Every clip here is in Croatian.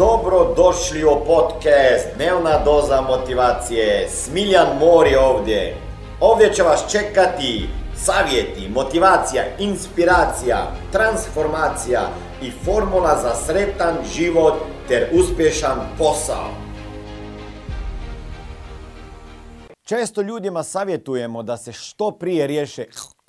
Dobro došli u podcast Dnevna doza motivacije. Smiljan Mor je ovdje. Ovdje će vas čekati savjeti, motivacija, inspiracija, transformacija i formula za sretan život ter uspješan posao. Često ljudima savjetujemo da se što prije riješe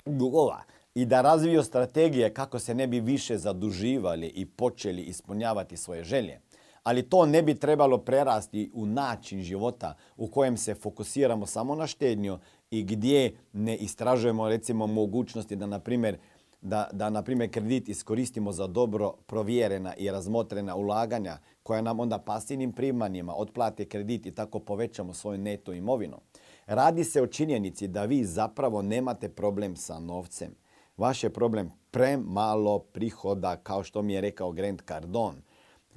dugova i da razviju strategije kako se ne bi više zaduživali i počeli ispunjavati svoje želje. Ali to ne bi trebalo prerasti u način života u kojem se fokusiramo samo na štednju i gdje ne istražujemo recimo mogućnosti da na primjer da, da na primjer kredit iskoristimo za dobro provjerena i razmotrena ulaganja koja nam onda pasivnim primanjima otplate kredit i tako povećamo svoju neto imovinu. Radi se o činjenici da vi zapravo nemate problem sa novcem. Vaš je problem premalo prihoda, kao što mi je rekao Grant Cardone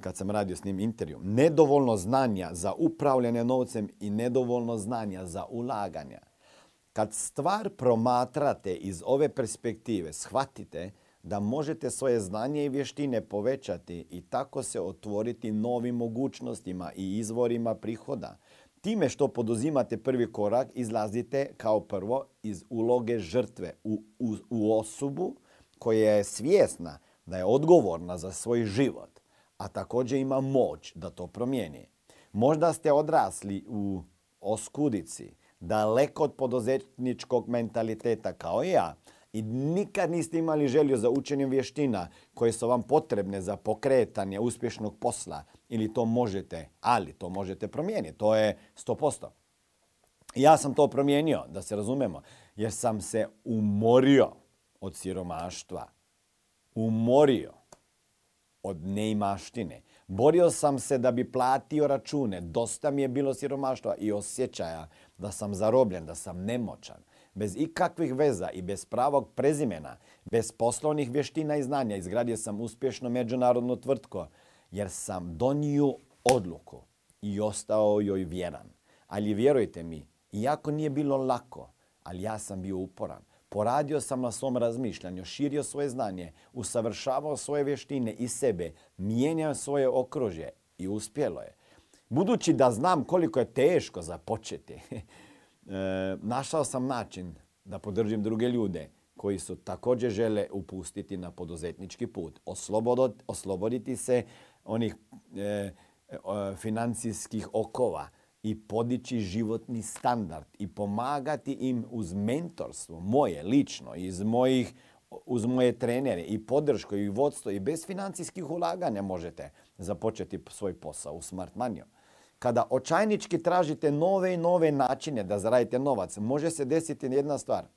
kad sam radio s njim intervju. Nedovoljno znanja za upravljanje novcem i nedovoljno znanja za ulaganja. Kad stvar promatrate iz ove perspektive, shvatite da možete svoje znanje i vještine povećati i tako se otvoriti novim mogućnostima i izvorima prihoda. Time što poduzimate prvi korak, izlazite kao prvo iz uloge žrtve u, u, u osobu koja je svjesna da je odgovorna za svoj život, a također ima moć da to promijeni. Možda ste odrasli u oskudici, daleko od poduzetničkog mentaliteta kao ja i nikad niste imali želju za učenjem vještina koje su vam potrebne za pokretanje uspješnog posla ili to možete, ali to možete promijeniti. To je 100%. Ja sam to promijenio, da se razumemo, jer sam se umorio od siromaštva. Umorio od neimaštine. Borio sam se da bi platio račune. Dosta mi je bilo siromaštva i osjećaja da sam zarobljen, da sam nemoćan. Bez ikakvih veza i bez pravog prezimena, bez poslovnih vještina i znanja izgradio sam uspješno međunarodnu tvrtko jer sam donio odluku i ostao joj vjeran. Ali vjerujte mi, iako nije bilo lako, ali ja sam bio uporan. Poradio sam na svom razmišljanju, širio svoje znanje, usavršavao svoje vještine i sebe, mijenjao svoje okružje i uspjelo je. Budući da znam koliko je teško započeti, e, našao sam način da podržim druge ljude koji su također žele upustiti na poduzetnički put, osloboditi se onih e, financijskih okova i podići životni standard i pomagati im uz mentorstvo moje lično iz mojih uz moje trenere i podršku i vodstvo i bez financijskih ulaganja možete započeti svoj posao u Smart Money. Kada očajnički tražite nove i nove načine da zaradite novac, može se desiti jedna stvar –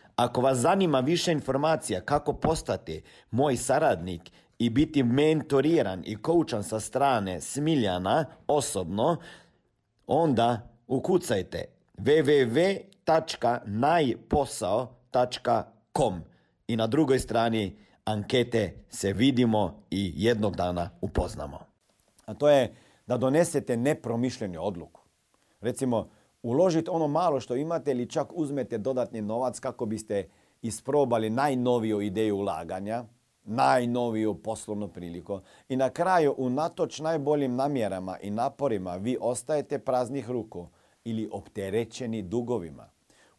Ako vas zanima više informacija kako postati moj saradnik i biti mentoriran i koučan sa strane Smiljana osobno, onda ukucajte www.najposao.com i na drugoj strani ankete se vidimo i jednog dana upoznamo. A to je da donesete nepromišljenu odluku. Recimo, uložiti ono malo što imate ili čak uzmete dodatni novac kako biste isprobali najnoviju ideju ulaganja, najnoviju poslovnu priliku i na kraju unatoč najboljim namjerama i naporima vi ostajete praznih ruku ili opterećeni dugovima.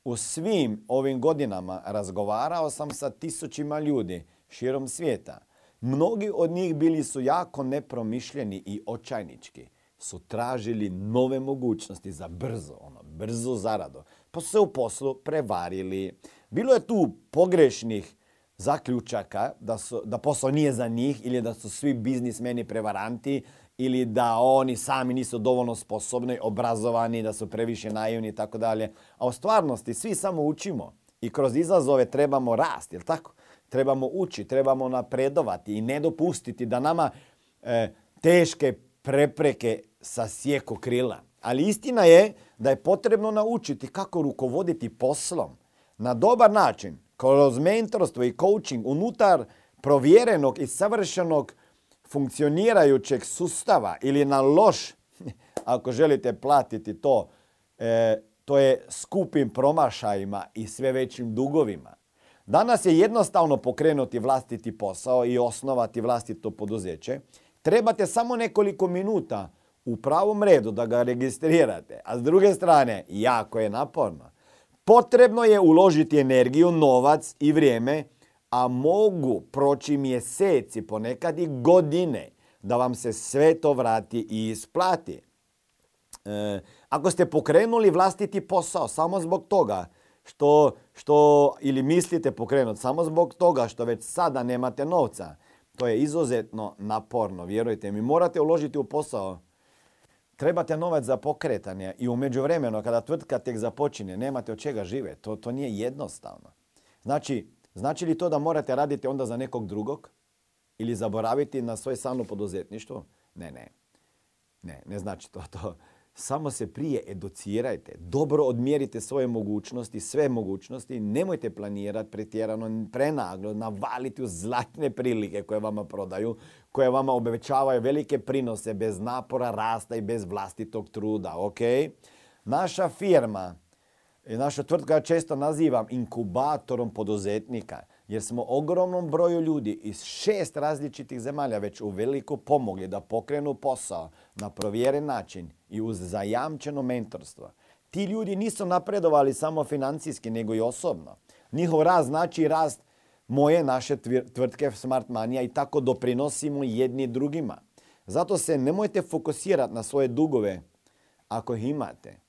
U svim ovim godinama razgovarao sam sa tisućima ljudi širom svijeta. Mnogi od njih bili su jako nepromišljeni i očajnički su tražili nove mogućnosti za brzo, ono, brzo zarado. Pa su se u poslu prevarili. Bilo je tu pogrešnih zaključaka da, su, da posao nije za njih ili da su svi biznismeni prevaranti ili da oni sami nisu dovoljno sposobni, obrazovani, da su previše naivni i tako dalje. A u stvarnosti svi samo učimo i kroz izazove trebamo rasti, jel tako? Trebamo učiti, trebamo napredovati i ne dopustiti da nama e, teške prepreke sa sjeko krila. Ali istina je da je potrebno naučiti kako rukovoditi poslom na dobar način, kroz mentorstvo i coaching unutar provjerenog i savršenog funkcionirajućeg sustava ili na loš, ako želite platiti to, e, to je skupim promašajima i sve većim dugovima. Danas je jednostavno pokrenuti vlastiti posao i osnovati vlastito poduzeće. Trebate samo nekoliko minuta u pravom redu da ga registrirate, a s druge strane, jako je naporno. Potrebno je uložiti energiju, novac i vrijeme, a mogu proći mjeseci, ponekad i godine, da vam se sve to vrati i isplati. E, ako ste pokrenuli vlastiti posao samo zbog toga što, što ili mislite pokrenuti samo zbog toga što već sada nemate novca, to je izuzetno naporno, vjerujte mi. Morate uložiti u posao trebate novac za pokretanje i u međuvremenu kada tvrtka tek započinje, nemate od čega žive. To, to nije jednostavno. Znači, znači li to da morate raditi onda za nekog drugog? Ili zaboraviti na svoje sano poduzetništvo? Ne, ne. Ne, ne znači to. to samo se prije educirajte, dobro odmjerite svoje mogućnosti, sve mogućnosti, nemojte planirati pretjerano, prenaglo, navaliti u zlatne prilike koje vama prodaju, koje vama obećavaju velike prinose bez napora, rasta i bez vlastitog truda, ok? Naša firma, naša tvrtka ja često nazivam inkubatorom poduzetnika, jer smo ogromnom broju ljudi iz šest različitih zemalja već u veliko pomogli da pokrenu posao na provjeren način i uz zajamčeno mentorstvo. Ti ljudi nisu napredovali samo financijski, nego i osobno. Njihov rast znači rast moje, naše tvrtke Smart Mania i tako doprinosimo jedni drugima. Zato se nemojte fokusirati na svoje dugove ako ih imate.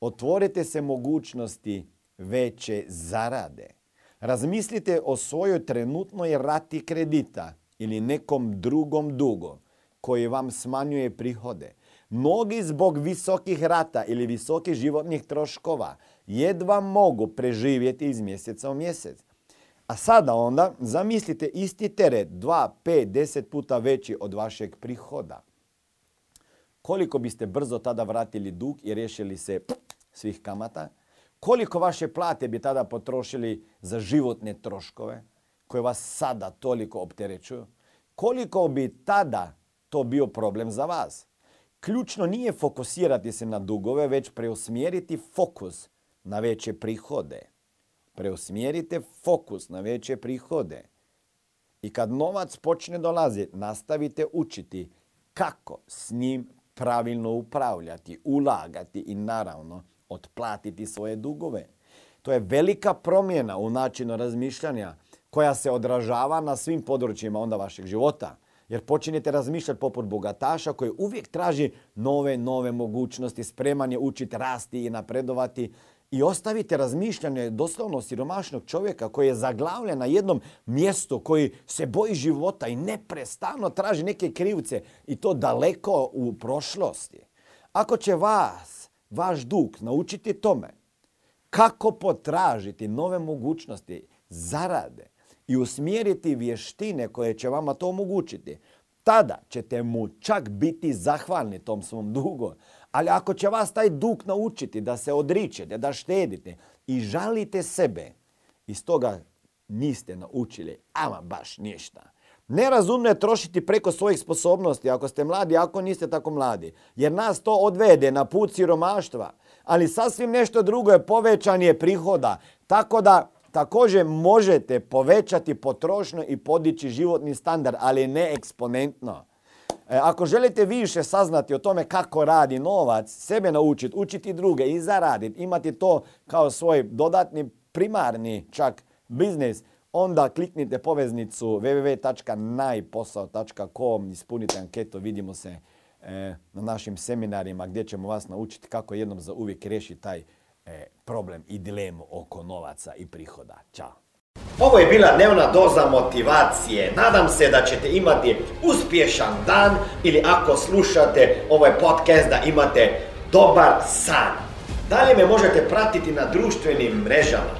Otvorite se mogućnosti veće zarade. Razmislite o svojoj trenutnoj rati kredita ili nekom drugom dugu koji vam smanjuje prihode. Mnogi zbog visokih rata ili visokih životnih troškova jedva mogu preživjeti iz mjeseca u mjesec. A sada onda zamislite isti teret 2, 5, 10 puta veći od vašeg prihoda. Koliko biste brzo tada vratili dug i riješili se svih kamata? Koliko vaše plate bi tada potrošili za životne troškove koje vas sada toliko opterećuju? Koliko bi tada to bio problem za vas? Ključno nije fokusirati se na dugove, već preusmjeriti fokus na veće prihode. Preusmjerite fokus na veće prihode. I kad novac počne dolaziti, nastavite učiti kako s njim pravilno upravljati, ulagati i naravno otplatiti svoje dugove. To je velika promjena u načinu razmišljanja koja se odražava na svim područjima onda vašeg života. Jer počinjete razmišljati poput bogataša koji uvijek traži nove, nove mogućnosti, spreman je učiti, rasti i napredovati. I ostavite razmišljanje doslovno siromašnog čovjeka koji je zaglavljen na jednom mjestu, koji se boji života i neprestano traži neke krivce i to daleko u prošlosti. Ako će vas vaš dug, naučiti tome kako potražiti nove mogućnosti zarade i usmjeriti vještine koje će vama to omogućiti, tada ćete mu čak biti zahvalni tom svom dugu. Ali ako će vas taj dug naučiti da se odričete, da štedite i žalite sebe, iz toga niste naučili ama baš ništa. Nerazumno je trošiti preko svojih sposobnosti ako ste mladi, ako niste tako mladi. Jer nas to odvede na put siromaštva. Ali sasvim nešto drugo je povećanje prihoda. Tako da također možete povećati potrošnju i podići životni standard, ali ne eksponentno. E, ako želite više saznati o tome kako radi novac, sebe naučiti, učiti druge i zaraditi, imati to kao svoj dodatni primarni čak biznis, onda kliknite poveznicu www.najposao.com, ispunite anketu, vidimo se e, na našim seminarima gdje ćemo vas naučiti kako jednom za uvijek riješiti taj e, problem i dilemu oko novaca i prihoda. Ćao! Ovo je bila dnevna doza motivacije. Nadam se da ćete imati uspješan dan ili ako slušate ovaj podcast da imate dobar san. Dalje me možete pratiti na društvenim mrežama